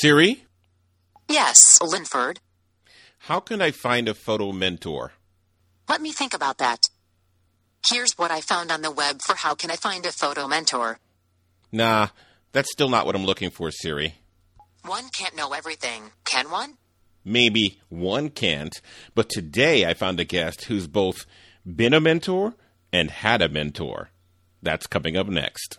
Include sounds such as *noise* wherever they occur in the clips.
Siri, Yes, Linford. how can I find a photo mentor? Let me think about that. Here's what I found on the web for how can I find a photo mentor. Nah, that's still not what I'm looking for, Siri. One can't know everything, can one? Maybe one can't, but today I found a guest who's both been a mentor and had a mentor. That's coming up next.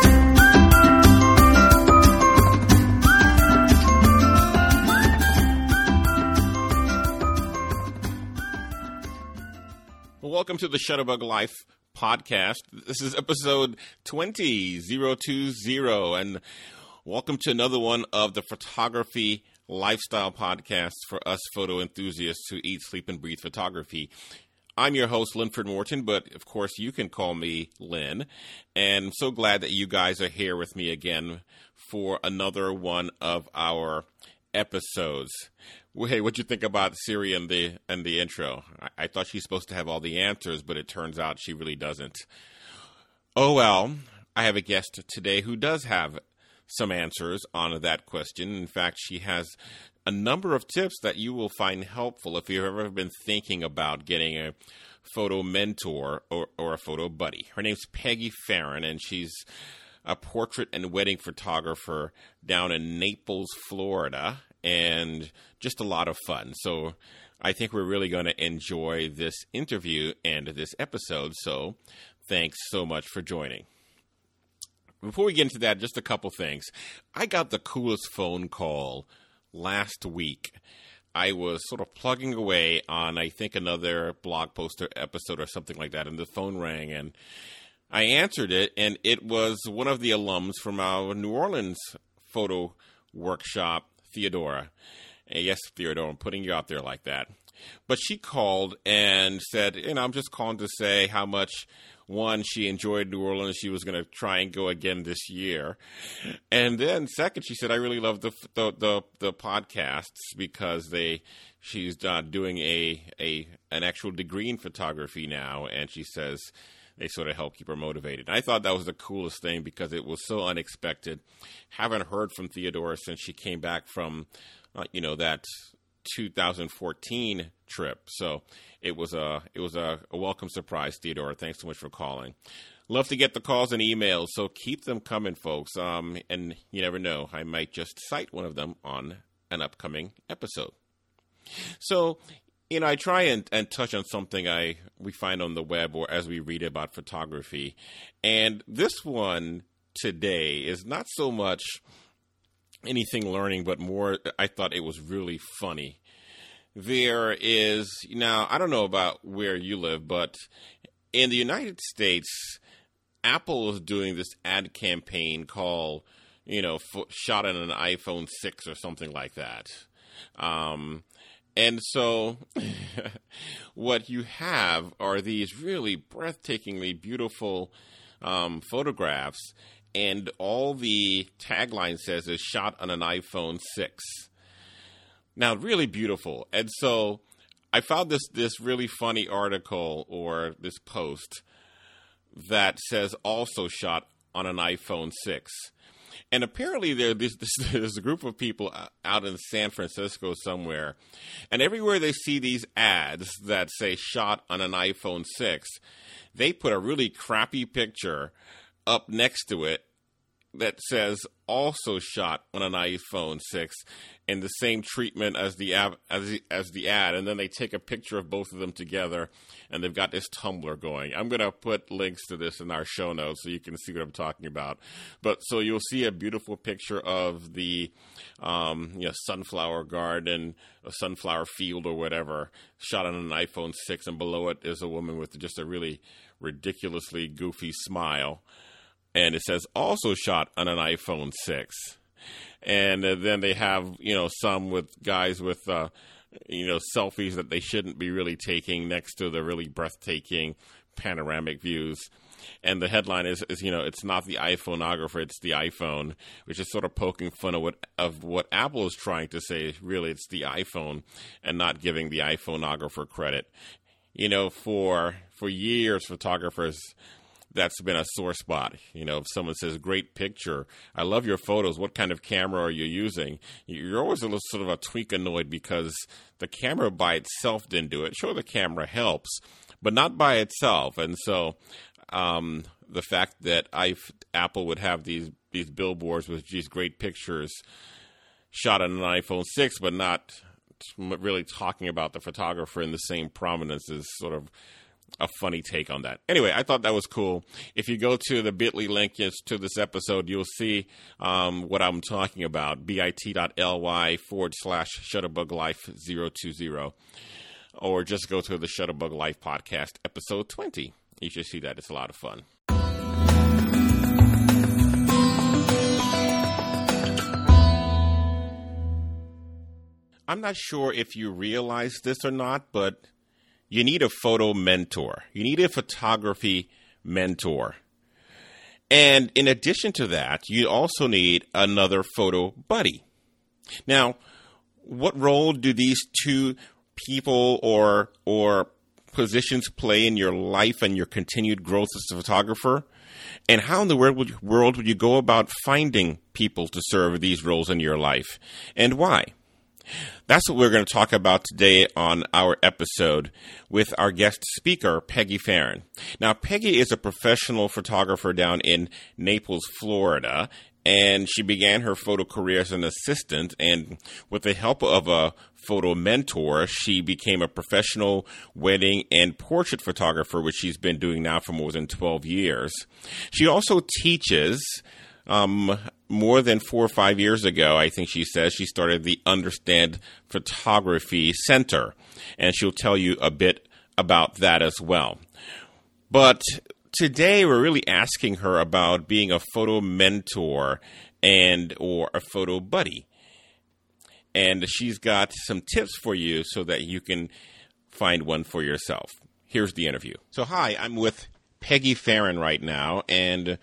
Welcome to the Shutterbug Life podcast. This is episode 20020, and welcome to another one of the photography lifestyle podcasts for us photo enthusiasts who eat, sleep, and breathe photography. I'm your host, Linford Morton, but of course you can call me Lynn. And I'm so glad that you guys are here with me again for another one of our episodes. Hey, what'd you think about Siri and the and the intro? I, I thought she's supposed to have all the answers, but it turns out she really doesn't. Oh well, I have a guest today who does have some answers on that question. In fact, she has a number of tips that you will find helpful if you've ever been thinking about getting a photo mentor or, or a photo buddy. Her name's Peggy Farren, and she's a portrait and wedding photographer down in Naples, Florida, and just a lot of fun. So I think we're really going to enjoy this interview and this episode. So thanks so much for joining. Before we get into that, just a couple things. I got the coolest phone call last week. I was sort of plugging away on, I think, another blog post or episode or something like that, and the phone rang, and I answered it, and it was one of the alums from our New Orleans photo workshop, Theodora. And yes, Theodora, I'm putting you out there like that. But she called and said, you know, I'm just calling to say how much one she enjoyed New Orleans. She was going to try and go again this year, and then second, she said, I really love the the the, the podcasts because they she's uh, doing a a an actual degree in photography now, and she says they sort of help keep her motivated. And I thought that was the coolest thing because it was so unexpected. Haven't heard from Theodora since she came back from, uh, you know, that 2014 trip. So it was a it was a, a welcome surprise, Theodora. Thanks so much for calling. Love to get the calls and emails, so keep them coming, folks. Um, and you never know, I might just cite one of them on an upcoming episode. So, you know, I try and, and touch on something I we find on the web or as we read about photography, and this one today is not so much anything learning, but more. I thought it was really funny. There is now I don't know about where you live, but in the United States, Apple is doing this ad campaign called, you know, shot in an iPhone six or something like that. Um, and so, *laughs* what you have are these really breathtakingly beautiful um, photographs, and all the tagline says is shot on an iPhone 6. Now, really beautiful. And so, I found this this really funny article or this post that says also shot on an iPhone 6. And apparently, there this, *laughs* this, there's a group of people out in San Francisco somewhere, and everywhere they see these ads that say "shot on an iPhone 6," they put a really crappy picture up next to it, that says also shot on an iPhone 6 and the same treatment as the as the, as the ad and then they take a picture of both of them together and they've got this Tumblr going. I'm going to put links to this in our show notes so you can see what I'm talking about. But so you'll see a beautiful picture of the um, you know sunflower garden, a sunflower field or whatever shot on an iPhone 6 and below it is a woman with just a really ridiculously goofy smile and it says also shot on an iPhone 6. And uh, then they have, you know, some with guys with, uh, you know, selfies that they shouldn't be really taking next to the really breathtaking panoramic views. And the headline is, is, you know, it's not the iPhoneographer, it's the iPhone, which is sort of poking fun of what of what Apple is trying to say. Really, it's the iPhone, and not giving the iPhoneographer credit. You know, for for years, photographers that's been a sore spot. You know, if someone says, "Great picture, I love your photos. What kind of camera are you using?" You're always a little sort of a tweak annoyed because the camera by itself didn't do it. Sure, the camera helps, but not by itself. And so, um, the fact that I Apple would have these these billboards with these great pictures shot on an iPhone six, but not really talking about the photographer in the same prominence is sort of a funny take on that. Anyway, I thought that was cool. If you go to the bit.ly link to this episode, you'll see um, what I'm talking about bit.ly forward slash Shutterbug Life 020. Or just go to the Shutterbug Life podcast, episode 20. You should see that. It's a lot of fun. I'm not sure if you realize this or not, but you need a photo mentor. You need a photography mentor. And in addition to that, you also need another photo buddy. Now, what role do these two people or or positions play in your life and your continued growth as a photographer? And how in the world would, you, world would you go about finding people to serve these roles in your life? And why? That's what we're going to talk about today on our episode with our guest speaker, Peggy Farren. Now, Peggy is a professional photographer down in Naples, Florida, and she began her photo career as an assistant and with the help of a photo mentor she became a professional wedding and portrait photographer which she's been doing now for more than 12 years she also teaches um, more than four or five years ago, I think she says, she started the Understand Photography Center. And she'll tell you a bit about that as well. But today we're really asking her about being a photo mentor and or a photo buddy. And she's got some tips for you so that you can find one for yourself. Here's the interview. So hi, I'm with Peggy Farren right now and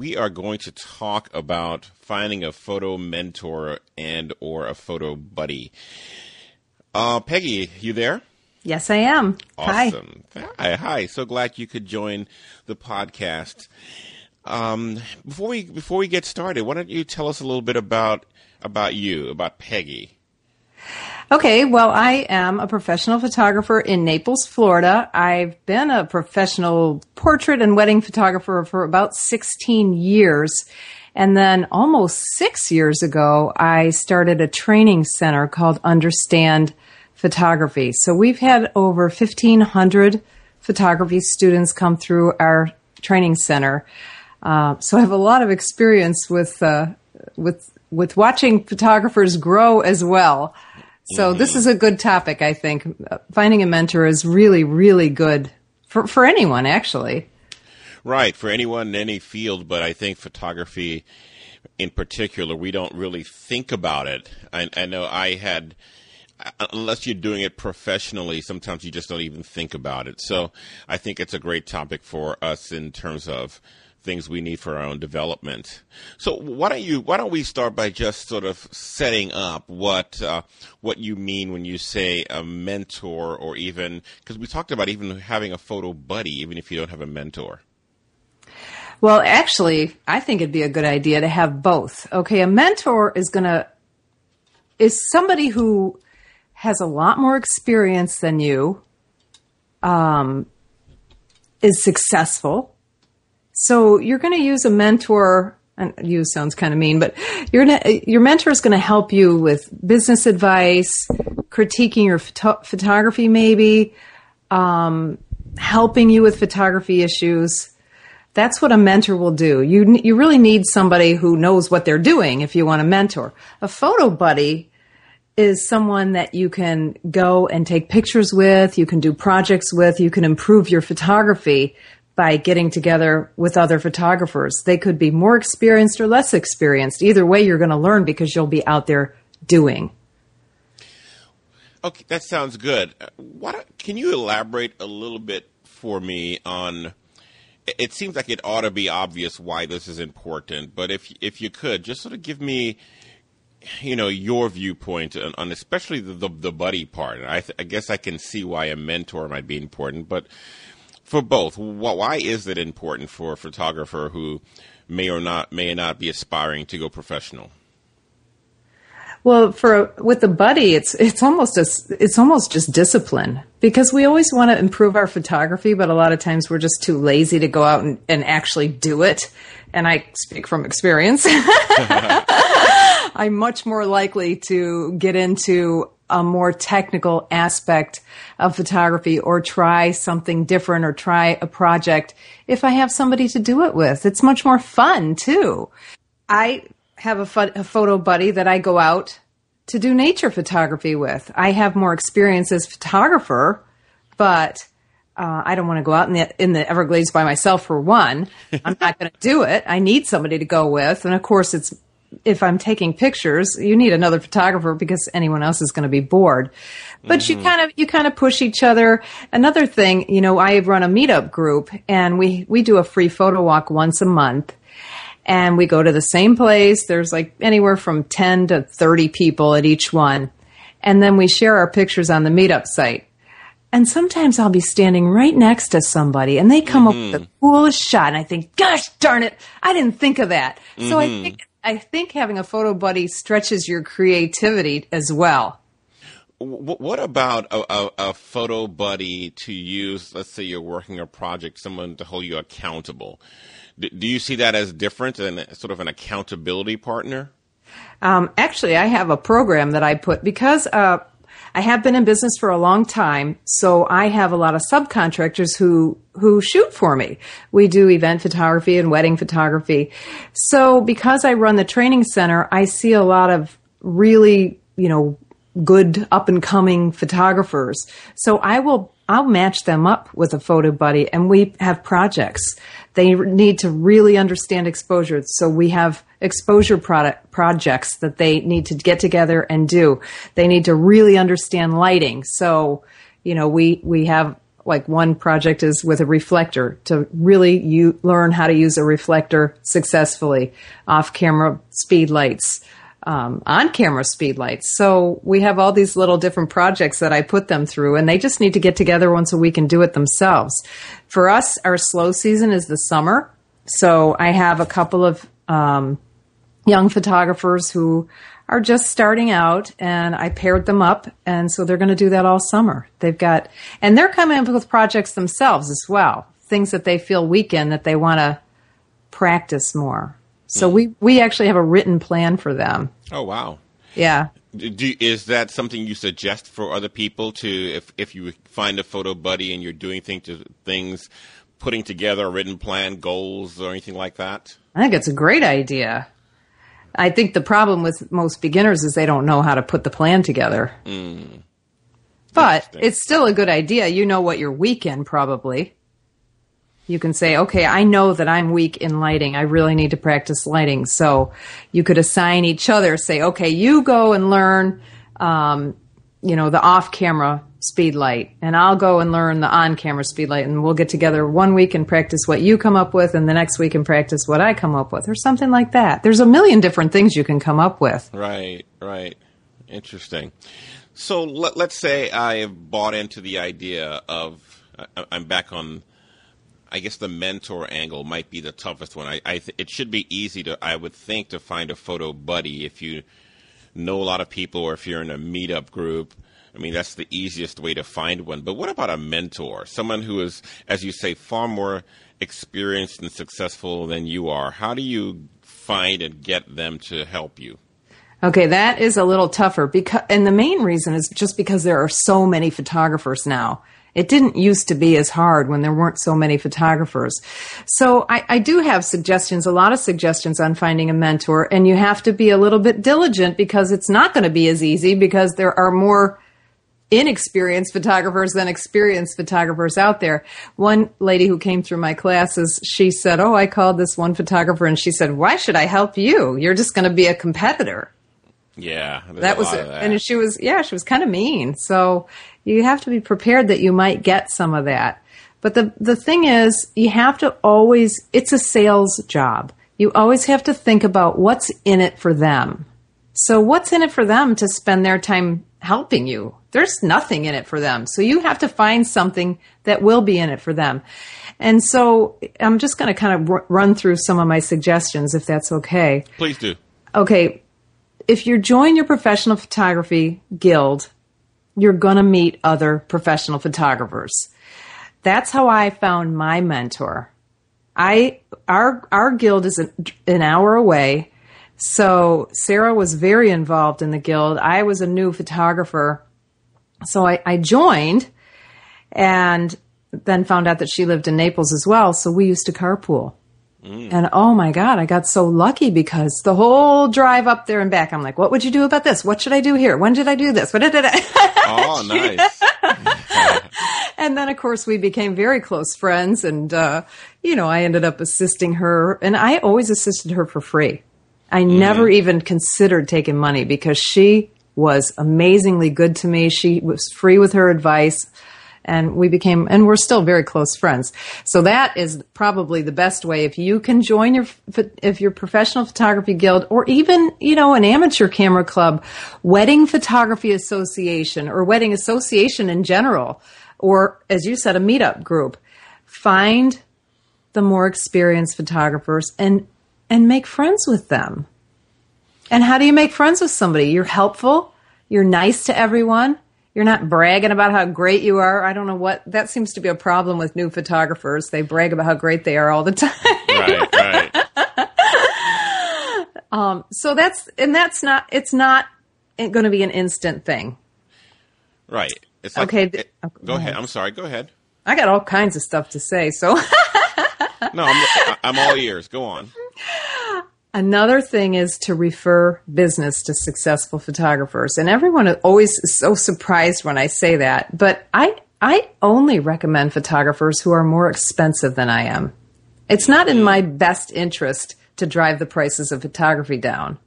we are going to talk about finding a photo mentor and or a photo buddy. Uh, Peggy, you there? Yes, I am. Awesome. Hi. Hi. Hi. So glad you could join the podcast. Um, before we before we get started, why don't you tell us a little bit about about you, about Peggy? Okay, well, I am a professional photographer in Naples, Florida. I've been a professional portrait and wedding photographer for about 16 years. And then almost six years ago, I started a training center called Understand Photography. So we've had over 1,500 photography students come through our training center. Uh, so I have a lot of experience with, uh, with, with watching photographers grow as well. So mm-hmm. this is a good topic, I think. Finding a mentor is really, really good for, for anyone, actually. Right, for anyone in any field, but I think photography in particular, we don't really think about it. I, I know I had, unless you're doing it professionally, sometimes you just don't even think about it. So I think it's a great topic for us in terms of things we need for our own development. So why don't you why don't we start by just sort of setting up what uh, what you mean when you say a mentor or even because we talked about even having a photo buddy even if you don't have a mentor. Well, actually, I think it'd be a good idea to have both. Okay, a mentor is going to is somebody who has a lot more experience than you, um, is successful, so you're going to use a mentor and you sounds kind of mean, but your your mentor is going to help you with business advice, critiquing your photo- photography, maybe um, helping you with photography issues. That's what a mentor will do. You you really need somebody who knows what they're doing if you want a mentor. A photo buddy is someone that you can go and take pictures with, you can do projects with, you can improve your photography by getting together with other photographers. They could be more experienced or less experienced. Either way, you're going to learn because you'll be out there doing. Okay, that sounds good. Uh, what can you elaborate a little bit for me on? It seems like it ought to be obvious why this is important, but if if you could just sort of give me, you know, your viewpoint on, on especially the, the, the buddy part. I, th- I guess I can see why a mentor might be important, but for both, why is it important for a photographer who may or not may not be aspiring to go professional? Well, for with the buddy, it's it's almost a, it's almost just discipline because we always want to improve our photography, but a lot of times we're just too lazy to go out and, and actually do it. And I speak from experience. *laughs* *laughs* I'm much more likely to get into a more technical aspect of photography or try something different or try a project if I have somebody to do it with. It's much more fun too. I have a, fo- a photo buddy that I go out to do nature photography with. I have more experience as photographer, but uh, I don't want to go out in the in the Everglades by myself for one. I'm not going to do it. I need somebody to go with, and of course, it's if I'm taking pictures, you need another photographer because anyone else is going to be bored. But mm-hmm. you kind of you kind of push each other. Another thing, you know, I run a meetup group, and we we do a free photo walk once a month and we go to the same place. There's like anywhere from 10 to 30 people at each one. And then we share our pictures on the meetup site. And sometimes I'll be standing right next to somebody and they come mm-hmm. up with the coolest shot and I think, gosh darn it, I didn't think of that. Mm-hmm. So I mm-hmm. think I think having a photo buddy stretches your creativity as well. What about a, a, a, photo buddy to use? Let's say you're working a project, someone to hold you accountable. Do you see that as different and sort of an accountability partner? Um, actually, I have a program that I put because uh, I have been in business for a long time, so I have a lot of subcontractors who who shoot for me. We do event photography and wedding photography. So because I run the training center, I see a lot of really, you know, good up and coming photographers. So I will I'll match them up with a photo buddy and we have projects. They need to really understand exposure. So we have exposure product projects that they need to get together and do. They need to really understand lighting. So, you know, we, we have like one project is with a reflector to really you learn how to use a reflector successfully off camera speed lights um, on camera speed lights. So we have all these little different projects that I put them through, and they just need to get together once a week and do it themselves. For us, our slow season is the summer. So I have a couple of um, young photographers who are just starting out, and I paired them up, and so they're going to do that all summer. They've got, and they're coming up with projects themselves as well, things that they feel weak in that they want to practice more. So mm. we we actually have a written plan for them. Oh wow! Yeah. Do, is that something you suggest for other people to if if you find a photo buddy and you're doing things things putting together a written plan, goals, or anything like that? I think it's a great idea. I think the problem with most beginners is they don't know how to put the plan together. Mm. But it's still a good idea. You know what you're weak in, probably you can say, okay, I know that I'm weak in lighting. I really need to practice lighting. So you could assign each other, say, okay, you go and learn, um, you know, the off camera speed light and I'll go and learn the on camera speed light and we'll get together one week and practice what you come up with and the next week and practice what I come up with or something like that. There's a million different things you can come up with. Right, right. Interesting. So let, us say I have bought into the idea of, I'm back on I guess the mentor angle might be the toughest one. I, I th- it should be easy to, I would think, to find a photo buddy if you know a lot of people or if you're in a meetup group. I mean, that's the easiest way to find one. But what about a mentor? Someone who is, as you say, far more experienced and successful than you are. How do you find and get them to help you? Okay, that is a little tougher because, and the main reason is just because there are so many photographers now. It didn't used to be as hard when there weren't so many photographers. So I, I, do have suggestions, a lot of suggestions on finding a mentor, and you have to be a little bit diligent because it's not going to be as easy because there are more inexperienced photographers than experienced photographers out there. One lady who came through my classes, she said, Oh, I called this one photographer and she said, Why should I help you? You're just going to be a competitor. Yeah, that was it. And she was, yeah, she was kind of mean. So you have to be prepared that you might get some of that. But the, the thing is, you have to always, it's a sales job. You always have to think about what's in it for them. So what's in it for them to spend their time helping you? There's nothing in it for them. So you have to find something that will be in it for them. And so I'm just going to kind of r- run through some of my suggestions if that's okay. Please do. Okay if you join your professional photography guild, you're going to meet other professional photographers. That's how I found my mentor. I our our guild is an, an hour away. So Sarah was very involved in the guild. I was a new photographer. So I, I joined and then found out that she lived in Naples as well. So we used to carpool. Mm. And oh my God, I got so lucky because the whole drive up there and back, I'm like, what would you do about this? What should I do here? When did I do this? What did I? *laughs* Oh, *laughs* nice. *laughs* and then, of course, we became very close friends. And, uh, you know, I ended up assisting her. And I always assisted her for free. I mm. never even considered taking money because she was amazingly good to me. She was free with her advice and we became and we're still very close friends. So that is probably the best way. If you can join your if your professional photography guild or even you know an amateur camera club wedding photography association or wedding association in general or as you said a meetup group find the more experienced photographers and and make friends with them. And how do you make friends with somebody? You're helpful. You're nice to everyone you're not bragging about how great you are. I don't know what that seems to be a problem with new photographers. They brag about how great they are all the *laughs* time. right, right. *laughs* um, so that's and that's not. It's not going to be an instant thing. Right. It's like, okay. It, oh, go ahead. I'm sorry. Go ahead. I got all kinds of stuff to say. So. *laughs* no, I'm, I'm all ears. Go on. Another thing is to refer business to successful photographers. And everyone is always so surprised when I say that. But I, I only recommend photographers who are more expensive than I am. It's not in my best interest to drive the prices of photography down.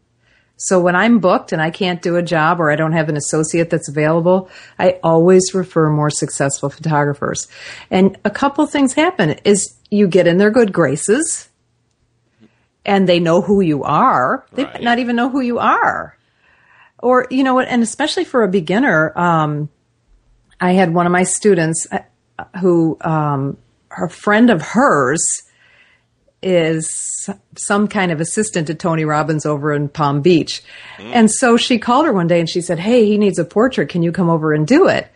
So when I'm booked and I can't do a job or I don't have an associate that's available, I always refer more successful photographers. And a couple things happen is you get in their good graces and they know who you are. They right. not even know who you are. Or, you know what, and especially for a beginner, um, I had one of my students uh, who, um, a friend of hers is some kind of assistant to Tony Robbins over in Palm Beach. Mm. And so she called her one day and she said, Hey, he needs a portrait. Can you come over and do it?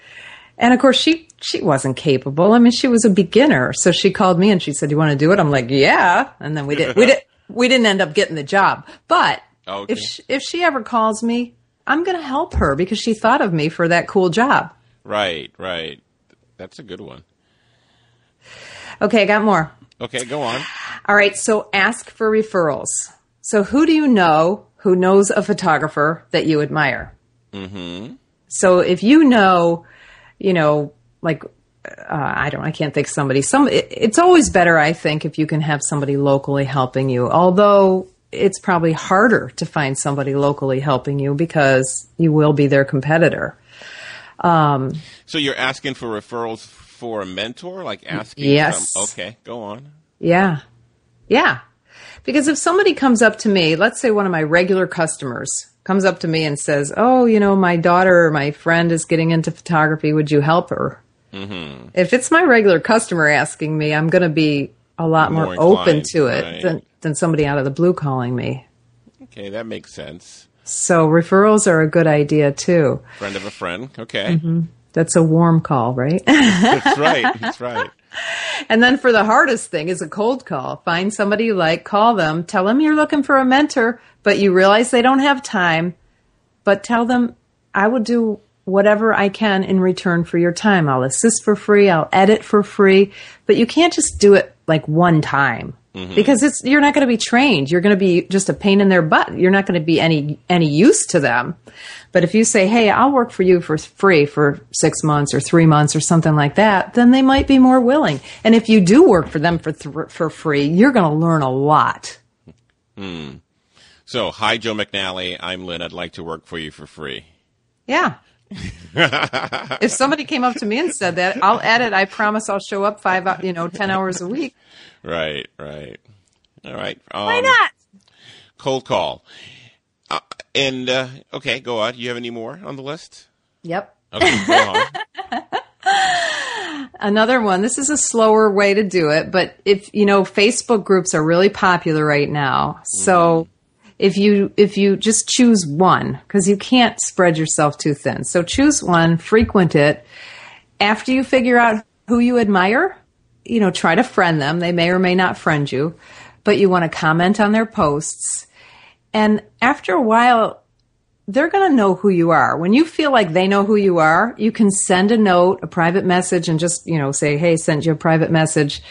And of course, she she wasn't capable. I mean, she was a beginner. So she called me and she said, "You want to do it?" I'm like, "Yeah." And then we did. We did we didn't end up getting the job. But okay. if she, if she ever calls me, I'm going to help her because she thought of me for that cool job. Right, right. That's a good one. Okay, I got more. Okay, go on. All right, so ask for referrals. So who do you know who knows a photographer that you admire? Mm-hmm. So if you know, you know, like uh, I don't, I can't think somebody. Some, it, it's always better, I think, if you can have somebody locally helping you. Although it's probably harder to find somebody locally helping you because you will be their competitor. Um, so you're asking for referrals for a mentor, like asking. Yes. From, okay, go on. Yeah, yeah. Because if somebody comes up to me, let's say one of my regular customers comes up to me and says, "Oh, you know, my daughter or my friend is getting into photography. Would you help her?" Mm-hmm. If it's my regular customer asking me, I'm going to be a lot more, more open to it right. than, than somebody out of the blue calling me. Okay, that makes sense. So referrals are a good idea too. Friend of a friend. Okay. Mm-hmm. That's a warm call, right? That's *laughs* right. That's right. And then for the hardest thing is a cold call. Find somebody you like, call them, tell them you're looking for a mentor, but you realize they don't have time, but tell them I will do whatever I can in return for your time. I'll assist for free, I'll edit for free, but you can't just do it like one time. Mm-hmm. Because it's you're not going to be trained. You're going to be just a pain in their butt. You're not going to be any any use to them. But if you say, "Hey, I'll work for you for free for 6 months or 3 months or something like that," then they might be more willing. And if you do work for them for th- for free, you're going to learn a lot. Hmm. So, hi, Joe McNally. I'm Lynn. I'd like to work for you for free. Yeah. *laughs* if somebody came up to me and said that, I'll edit. I promise I'll show up 5 you know, 10 hours a week. Right, right. All right. Um, Why not? Cold call. Uh, and, uh, okay, go on. You have any more on the list? Yep. Okay, go on. *laughs* Another one. This is a slower way to do it, but if you know, Facebook groups are really popular right now. So if you if you just choose one, because you can't spread yourself too thin. So choose one, frequent it. After you figure out who you admire, you know, try to friend them. They may or may not friend you, but you want to comment on their posts. And after a while, they're going to know who you are. When you feel like they know who you are, you can send a note, a private message, and just, you know, say, hey, sent you a private message.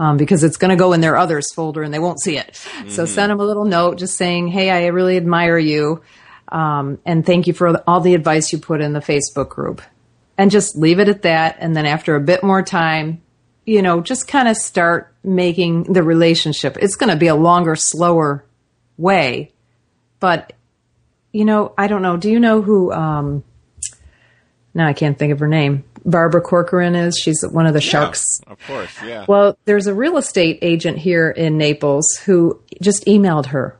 Um, because it's going to go in their others folder and they won't see it. So send them a little note just saying, hey, I really admire you. Um, and thank you for all the advice you put in the Facebook group. And just leave it at that. And then after a bit more time, you know, just kind of start making the relationship. It's going to be a longer, slower way, but you know, I don't know. Do you know who? Um, now I can't think of her name. Barbara Corcoran is. She's one of the sharks. Yeah, of course, yeah. Well, there's a real estate agent here in Naples who just emailed her,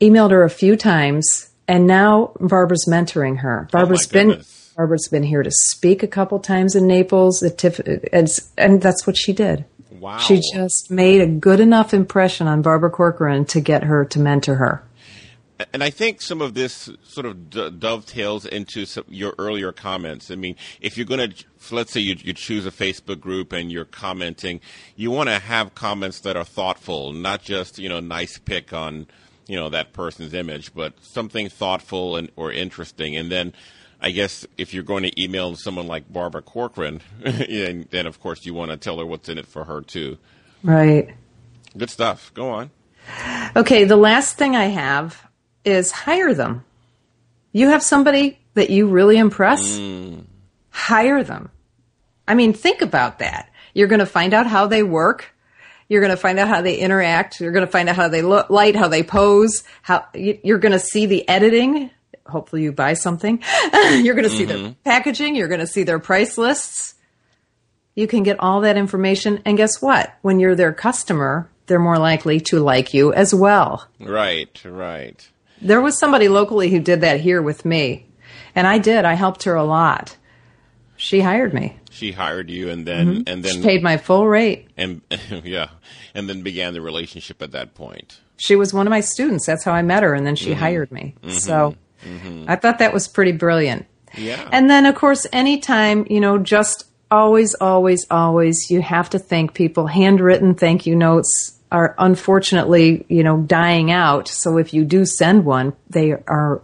emailed her a few times, and now Barbara's mentoring her. Oh, Barbara's been goodness. Barbara's been here to speak a couple times in Naples. And, and that's what she did. wow. She just made a good enough impression on Barbara Corcoran to get her to mentor her. And I think some of this sort of d- dovetails into some, your earlier comments. I mean, if you're going to, let's say you, you choose a Facebook group and you're commenting, you want to have comments that are thoughtful, not just, you know, nice pick on, you know, that person's image, but something thoughtful and or interesting. And then I guess if you're going to email someone like Barbara Corcoran, *laughs* then of course you want to tell her what's in it for her too. Right. Good stuff. Go on. Okay, the last thing I have is hire them. You have somebody that you really impress, hire them. I mean, think about that. You're going to find out how they work. You're going to find out how they interact. You're going to find out how they look, light, how they pose. How you- you're going to see the editing. Hopefully, you buy something. *laughs* you're going to see their mm-hmm. packaging. You're going to see their price lists. You can get all that information, and guess what? When you're their customer, they're more likely to like you as well. Right, right. There was somebody locally who did that here with me, and I did. I helped her a lot. She hired me. She hired you, and then mm-hmm. and then She paid my full rate. and *laughs* yeah, and then began the relationship at that point. She was one of my students. That's how I met her, and then she mm-hmm. hired me. Mm-hmm. So I thought that was pretty brilliant. Yeah. And then, of course, anytime, you know, just always, always, always, you have to thank people. Handwritten thank you notes are unfortunately, you know, dying out. So if you do send one, they are,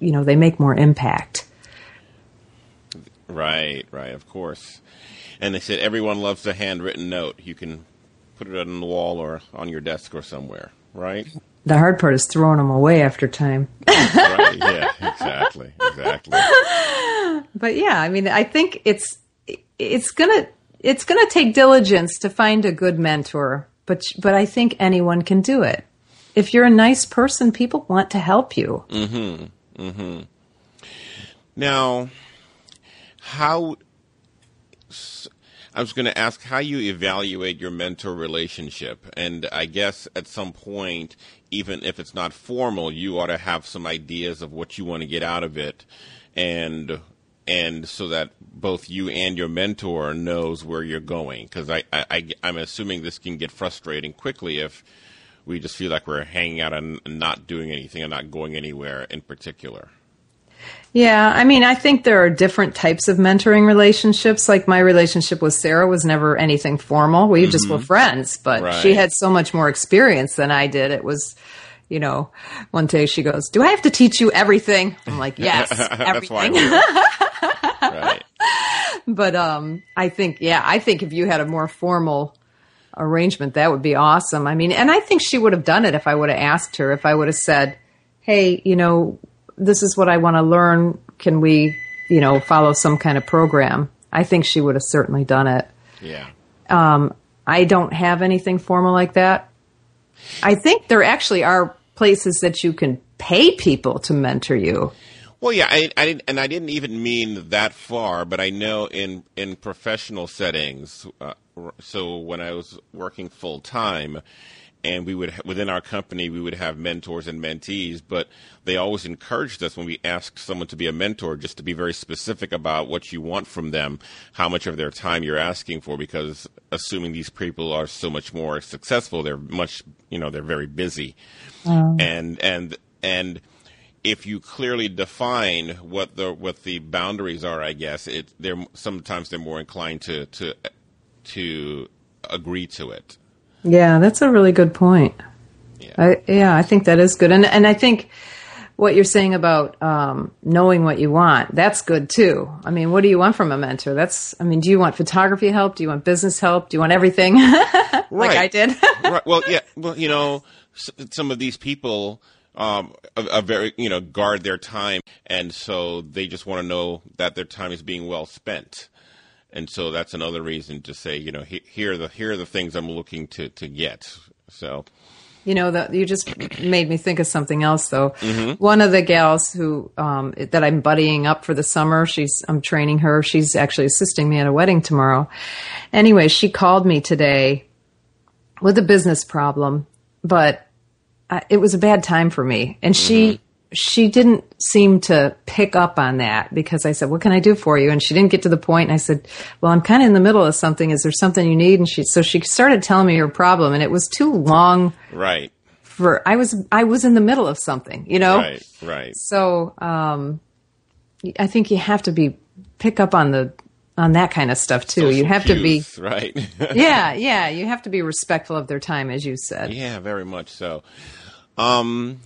you know, they make more impact. Right, right, of course. And they said everyone loves a handwritten note. You can put it on the wall or on your desk or somewhere, right? The hard part is throwing them away after time. right, yeah, exactly, exactly. *laughs* But yeah, I mean, I think it's it's gonna it's gonna take diligence to find a good mentor, but but I think anyone can do it. If you're a nice person, people want to help you. Mhm. Mhm. Now, how I was going to ask how you evaluate your mentor relationship, and I guess at some point, even if it's not formal, you ought to have some ideas of what you want to get out of it, and and so that both you and your mentor knows where you're going. Because I, I, I I'm assuming this can get frustrating quickly if we just feel like we're hanging out and not doing anything and not going anywhere in particular. Yeah, I mean, I think there are different types of mentoring relationships. Like my relationship with Sarah was never anything formal. We just were mm-hmm. friends, but she had so much more experience than I did. It was, you know, one day she goes, "Do I have to teach you everything?" I'm like, *laughs* "Yes, That's why. everything." *laughs* right. but um, I think, yeah, I think if you had a more formal arrangement, that would be awesome. I mean, and I think she would have done it if I would have asked her. If I would have said, "Hey, you know, this is what I want to learn. Can we, you know, follow some kind of program?" I think she would have certainly done it. Yeah. I don't have anything formal like that. I think there actually are places that you can pay people to mentor you. Well, yeah, I, I didn't, and I didn't even mean that far, but I know in in professional settings. Uh, so when I was working full time, and we would within our company we would have mentors and mentees, but they always encouraged us when we asked someone to be a mentor just to be very specific about what you want from them, how much of their time you're asking for, because assuming these people are so much more successful, they're much you know they're very busy, mm. and and and if you clearly define what the what the boundaries are, I guess it they're sometimes they're more inclined to to to agree to it. Yeah, that's a really good point. Yeah. I, yeah, I think that is good, and and I think what you're saying about um, knowing what you want that's good too. I mean, what do you want from a mentor? That's I mean, do you want photography help? Do you want business help? Do you want everything? *laughs* like Right. I did. *laughs* right. Well, yeah. Well, you know, s- some of these people um, are very, you know, guard their time, and so they just want to know that their time is being well spent. And so that's another reason to say, you know, he, here are the here are the things I'm looking to to get. So You know, that you just made me think of something else, though. One of the gals who um, that I'm buddying up for the summer, she's I'm training her. She's actually assisting me at a wedding tomorrow. Anyway, she called me today with a business problem, but uh, it was a bad time for me, and she. She didn't seem to pick up on that because I said, "What can I do for you?" And she didn't get to the point. And I said, "Well, I'm kind of in the middle of something. Is there something you need?" And she, so she started telling me her problem, and it was too long right, for I was I was in the middle of something, you know. right, right. So um, I think you have to be pick up on the on that kind of stuff too. you Social have to be right. *laughs* yeah yeah you have to be respectful of their time as you said. Yeah, very much so. Um,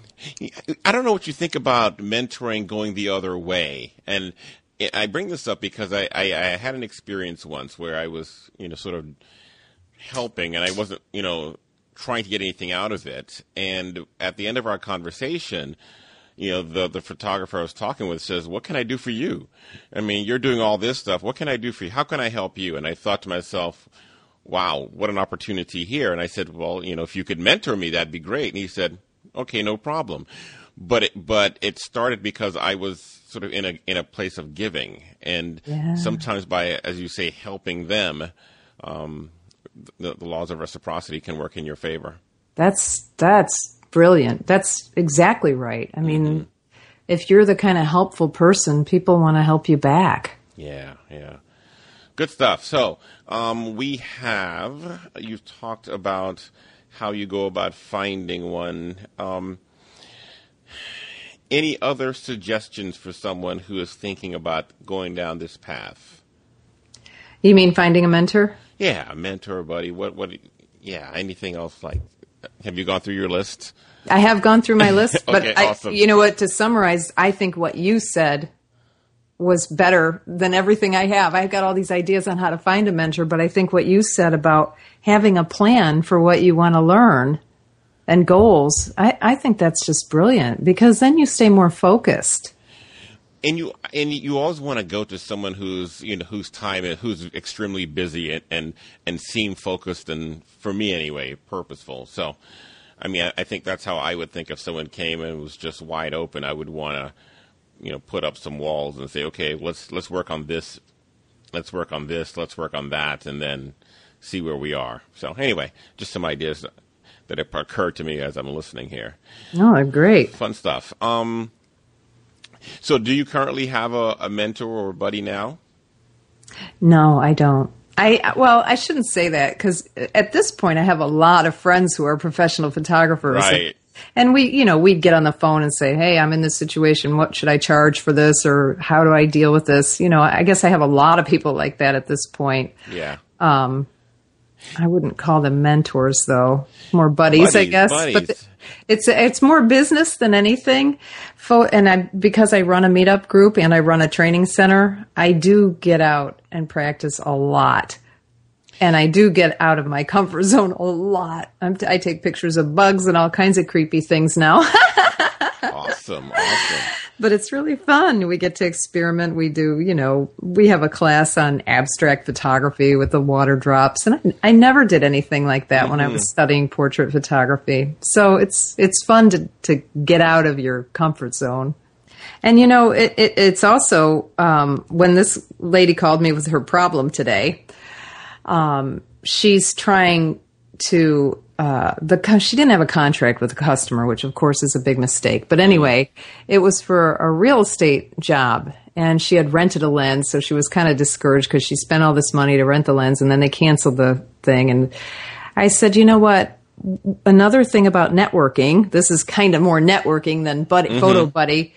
I don't know what you think about mentoring going the other way, and I bring this up because I, I, I had an experience once where I was, you know, sort of helping, and I wasn't, you know, trying to get anything out of it. And at the end of our conversation, you know, the the photographer I was talking with says, "What can I do for you? I mean, you're doing all this stuff. What can I do for you? How can I help you?" And I thought to myself, "Wow, what an opportunity here!" And I said, "Well, you know, if you could mentor me, that'd be great." And he said, "Okay, no problem." But it but it started because I was sort of in a in a place of giving, and Yeah. sometimes by as you say, helping them. Um, the, the laws of reciprocity can work in your favor. That's that's brilliant. That's exactly right. I mean, if you're the kind of helpful person, people want to help you back. Yeah, yeah. Good stuff. So, um, we have, you've talked about how you go about finding one. Um, any other suggestions for someone who is thinking about going down this path? You mean finding a mentor? Yeah, a mentor, buddy. What, what, yeah, anything else like, have you gone through your list? I have gone through my list, *laughs* but I, awesome. you know what? To summarize, I think what you said was better than everything I have. I've got all these ideas on how to find a mentor, but I think what you said about having a plan for what you want to learn and goals, I, I think that's just brilliant because then you stay more focused. and you and you always want to go to someone who's you know whose time who's extremely busy and and, and seem focused and for me anyway purposeful so i mean I, I think that's how i would think if someone came and was just wide open i would want to you know put up some walls and say okay let's let's work on this let's work on this let's work on that and then see where we are so anyway just some ideas that have occurred to me as i'm listening here Oh, they're great. fun stuff. Um, so, do you currently have a, a mentor or a buddy now? No, I don't. I well, I shouldn't say that because at this point, I have a lot of friends who are professional photographers. Right. And we, you know, we'd get on the phone and say, Hey, I'm in this situation. What should I charge for this? Or how do I deal with this? You know, I guess I have a lot of people like that at this point. Yeah. Um, I wouldn't call them mentors though, more buddies, Buddies, I guess. buddies. But th- it's it's more business than anything. Fo- and I because I run a meetup group and I run a training center, I do get out and practice a lot. And I do get out of my comfort zone a lot. I'm t- I take pictures of bugs and all kinds of creepy things now. *laughs* awesome. Awesome. but it's really fun. We get to experiment. We do, you know, we have a class on abstract photography with the water drops, and I, I never did anything like that when I was studying portrait photography. So it's it's fun to to get out of your comfort zone. And you know, it, it, it's also um, when this lady called me with her problem today. Um, she's trying to uh, the she didn't have a contract with the customer, which of course is a big mistake. But anyway, it was for a real estate job, and she had rented a lens, so she was kind of discouraged because she spent all this money to rent the lens, and then they canceled the thing. And I said, you know what? Another thing about networking, this is kind of more networking than buddy, photo buddy.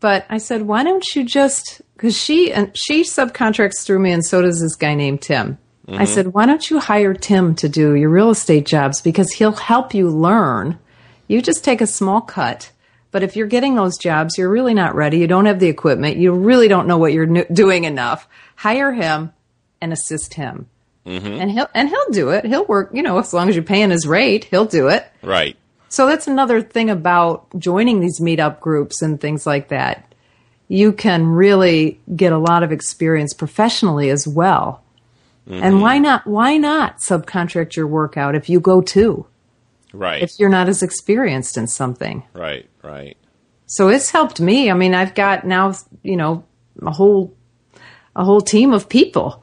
But I said, why don't you just because she and she subcontracts through me, and so does this guy named Tim. I mm-hmm. said, why don't you hire Tim to do your real estate jobs because he'll help you learn. You just take a small cut. But if you're getting those jobs, you're really not ready. You don't have the equipment. You really don't know what you're doing enough. Hire him and assist him. Mm-hmm. And he'll and he'll do it. He'll work, you know, as long as you're paying his rate, he'll do it. Right. So that's another thing about joining these meetup groups and things like that. You can really get a lot of experience professionally as well. Mm-hmm. And why not why not subcontract your work out if you go too? Right. If you're not as experienced in something. right. Right. So it's helped me. I mean, I've got now, you know, a whole a whole team of people.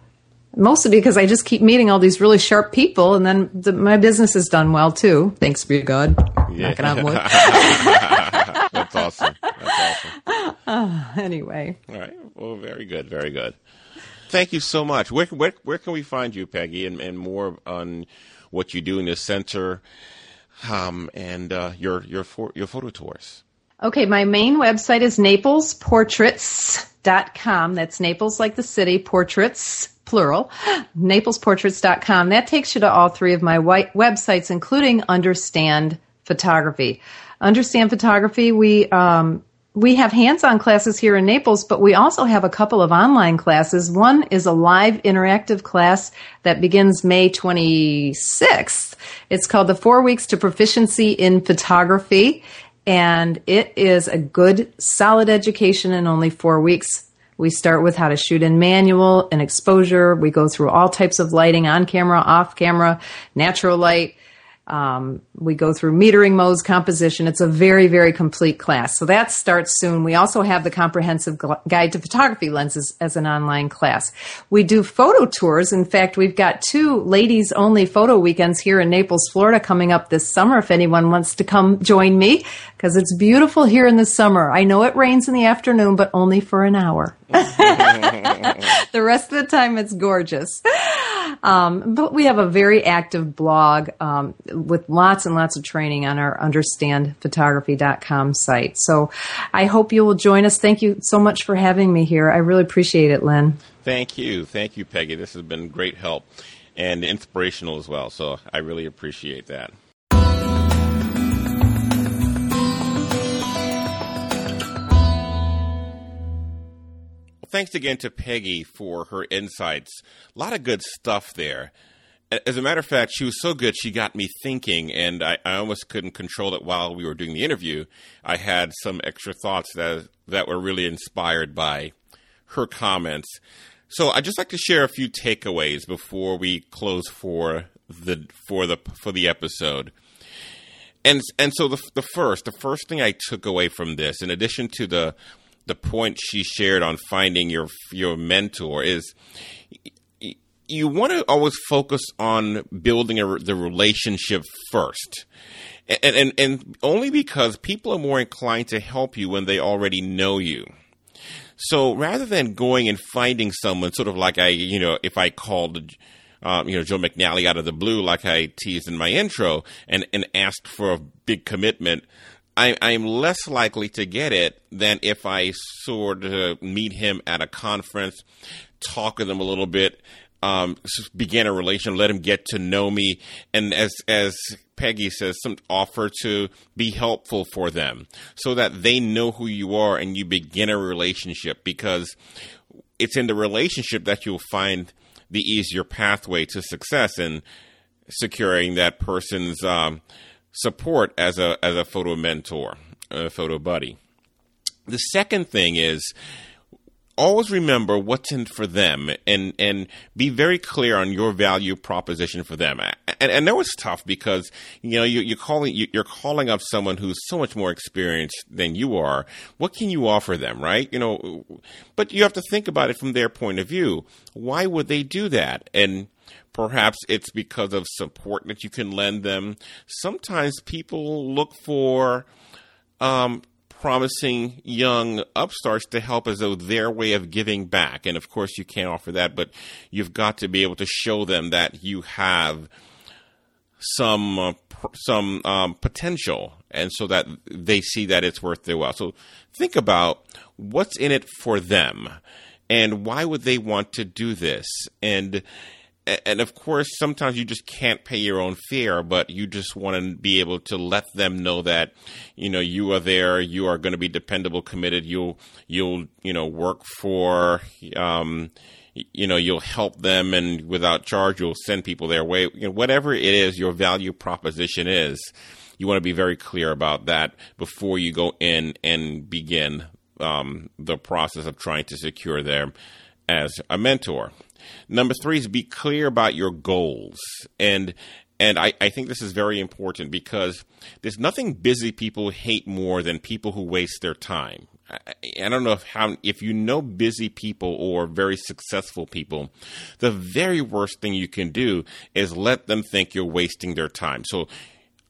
Mostly because I just keep meeting all these really sharp people, and then the, my business has done well too. Thanks be to God. Knocking on wood. That's awesome. That's awesome. *laughs* anyway, All right. Well, very good. Very good. Thank you so much. Where where, where can we find you, Peggy, and, and more on what you do in the center, um, and uh, your your your photo tours? Okay, my main website is naplesportraits.com. That's Naples like the city, portraits, plural, naplesportraits.com. That takes you to all three of my websites, including Understand Photography. Understand Photography, we, um, we have hands-on classes here in Naples, but we also have a couple of online classes. One is a live interactive class that begins May 26th. It's called the Four Weeks to Proficiency in Photography and it is a good, solid education in only four weeks. We start with how to shoot in manual and exposure. We go through all types of lighting on camera, off camera, natural light. Um, we go through metering modes, composition. It's a very, very complete class. So that starts soon. We also have the comprehensive Gu- guide to photography lenses as an online class. We do photo tours. In fact, we've got two ladies only photo weekends here in Naples, Florida coming up this summer if anyone wants to come join me because it's beautiful here in the summer. I know it rains in the afternoon, but only for an hour. *laughs* the rest of the time it's gorgeous. Um, but we have a very active blog um, with lots and lots of training on our understandphotography.com site. So I hope you will join us. Thank you so much for having me here. I really appreciate it, Lynn. Thank you, thank you, Peggy. This has been great help and inspirational as well. So I really appreciate that. thanks again to Peggy for her insights. A lot of good stuff there. As a matter of fact, she was so good, she got me thinking, and I, I almost couldn't control it while we were doing the interview. I had some extra thoughts that that were really inspired by her comments. So I'd just like to share a few takeaways before we close for the for the for the episode. And and so the the first the first thing I took away from this, in addition to the the point she shared on finding your your mentor, is you want to always focus on building a, the relationship first. And, and and only because people are more inclined to help you when they already know you. So rather than going and finding someone, sort of like I, you know, if I called um, you know, Joe McNally out of the blue, like I teased in my intro, and, and asked for a big commitment, I, I'm less likely to get it than if I sort of meet him at a conference, talk with him a little bit, um, begin a relation, let him get to know me, and as as Peggy says, some offer to be helpful for them, so that they know who you are and you begin a relationship. Because it's in the relationship that you'll find the easier pathway to success in securing that person's um, support as a as a photo mentor, a photo buddy. The second thing is always remember what's in for them and and be very clear on your value proposition for them. And, and know it's tough because you know you, are calling you're calling up someone who's so much more experienced than you are. What can you offer them right? You know but you have to think about it from their point of view. Why would they do that? And Perhaps it's because of support that you can lend them. Sometimes people look for um, promising young upstarts to help as though their way of giving back. And of course, you can't offer that, but you've got to be able to show them that you have some uh, pr- some um, potential, and so that they see that it's worth their while. So think about what's in it for them, and why would they want to do this, and and of course, sometimes you just can't pay your own fare, but you just want to be able to let them know that, you know, you are there, you are going to be dependable, committed. You'll, you'll, you know, work for, um, you know, you'll help them, and without charge, you'll send people their way. You know, whatever it is, your value proposition is, you want to be very clear about that before you go in and begin um, the process of trying to secure them as a mentor. Number three is be clear about your goals. And and I, I think this is very important because there's nothing busy people hate more than people who waste their time. I, don't know if how if you know busy people or very successful people, the very worst thing you can do is let them think you're wasting their time. So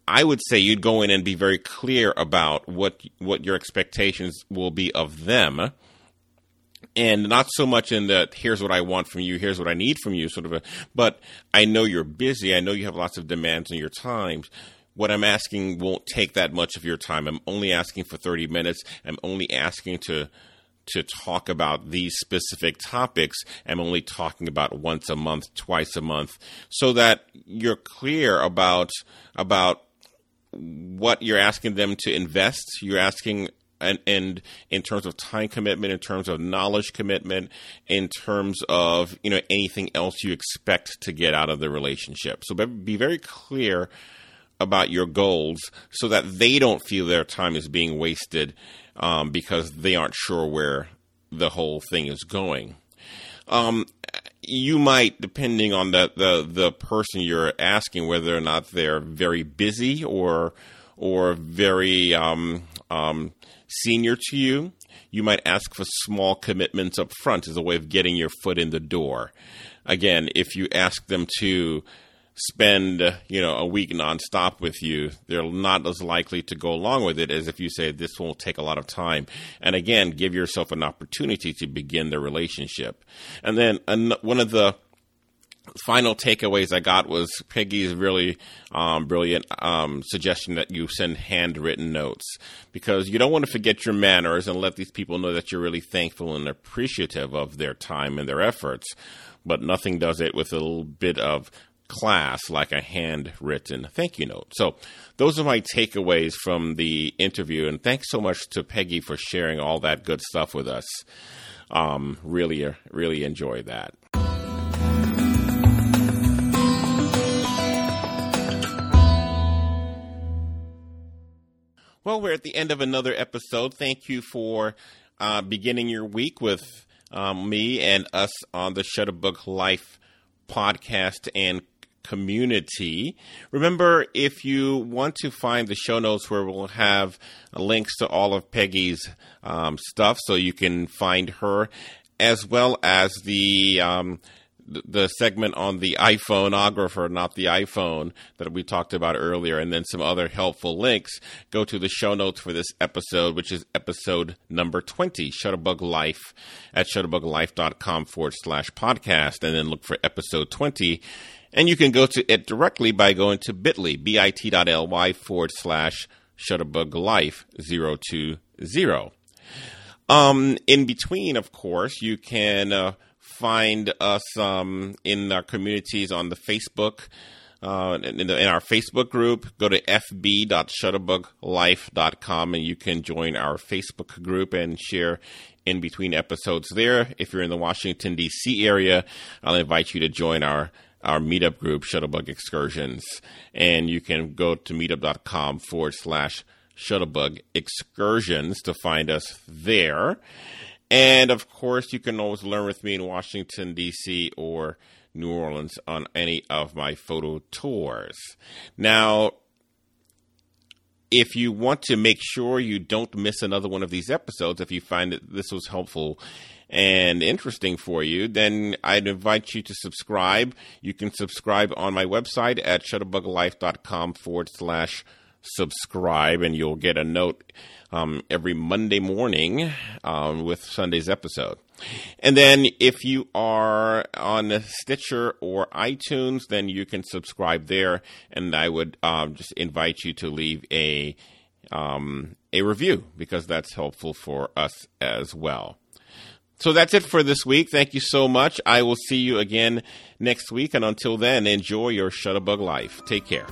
I would say you'd go in and be very clear about what what your expectations will be of them and not so much in that here's what I want from you, here's what I need from you, sort of a, but I know you're busy. I know you have lots of demands on your time. What I'm asking won't take that much of your time. I'm only asking for 30 minutes. I'm only asking to to talk about these specific topics. I'm only talking about once a month, twice a month, so that you're clear about about what you're asking them to invest. You're asking and, and in terms of time commitment, in terms of knowledge commitment, in terms of you know anything else you expect to get out of the relationship. So be very clear about your goals so that they don't feel their time is being wasted um, because they aren't sure where the whole thing is going. Um, you might, depending on the, the the person you're asking, whether or not they're very busy or or very um, um, senior to you, you might ask for small commitments up front as a way of getting your foot in the door. Again, if you ask them to spend you know a week nonstop with you, they're not as likely to go along with it as if you say this won't take a lot of time. And again, give yourself an opportunity to begin the relationship. And then one of the final takeaways I got was Peggy's really um, brilliant um, suggestion that you send handwritten notes because you don't want to forget your manners and let these people know that you're really thankful and appreciative of their time and their efforts. But nothing does it with a little bit of class like a handwritten thank you note. So those are my takeaways from the interview, and thanks so much to Peggy for sharing all that good stuff with us. Um, really, really enjoy that. Well, we're at the end of another episode. Thank you for uh, beginning your week with um, me and us on the Shutterbug Life podcast and community. Remember, if you want to find the show notes where we'll have links to all of Peggy's um, stuff so you can find her, as well as the um, the segment on the iPhoneographer, not the iPhone, that we talked about earlier, and then some other helpful links, go to the show notes for this episode, which is episode number 20, Shutterbug Life, at shutterbuglife.com forward slash podcast, and then look for episode 20. And you can go to it directly by going to bit.ly, bit.ly forward slash shutterbuglife 020. Um, in between, of course, you can uh, find us um, in our communities on the Facebook. Uh, in, the, in, our Facebook group, go to fb.shutterbuglife.com and you can join our Facebook group and share in between episodes there. If you're in the Washington, D.C. area, I'll invite you to join our our meetup group, Shutterbug Excursions. And you can go to meetup.com forward slash Shutterbug Excursions to find us there. And of course, you can always learn with me in Washington, D.C. or New Orleans on any of my photo tours. Now, if you want to make sure you don't miss another one of these episodes, if you find that this was helpful and interesting for you, then I'd invite you to subscribe. You can subscribe on my website at shutterbuglife.com forward slash subscribe, and you'll get a note um, every Monday morning um, with Sunday's episode. And then if you are on Stitcher or iTunes, then you can subscribe there, and I would um, just invite you to leave a um, a review because that's helpful for us as well. So that's it for this week. Thank you so much. I will see you again next week, and until then, enjoy your Shutterbug life. Take care.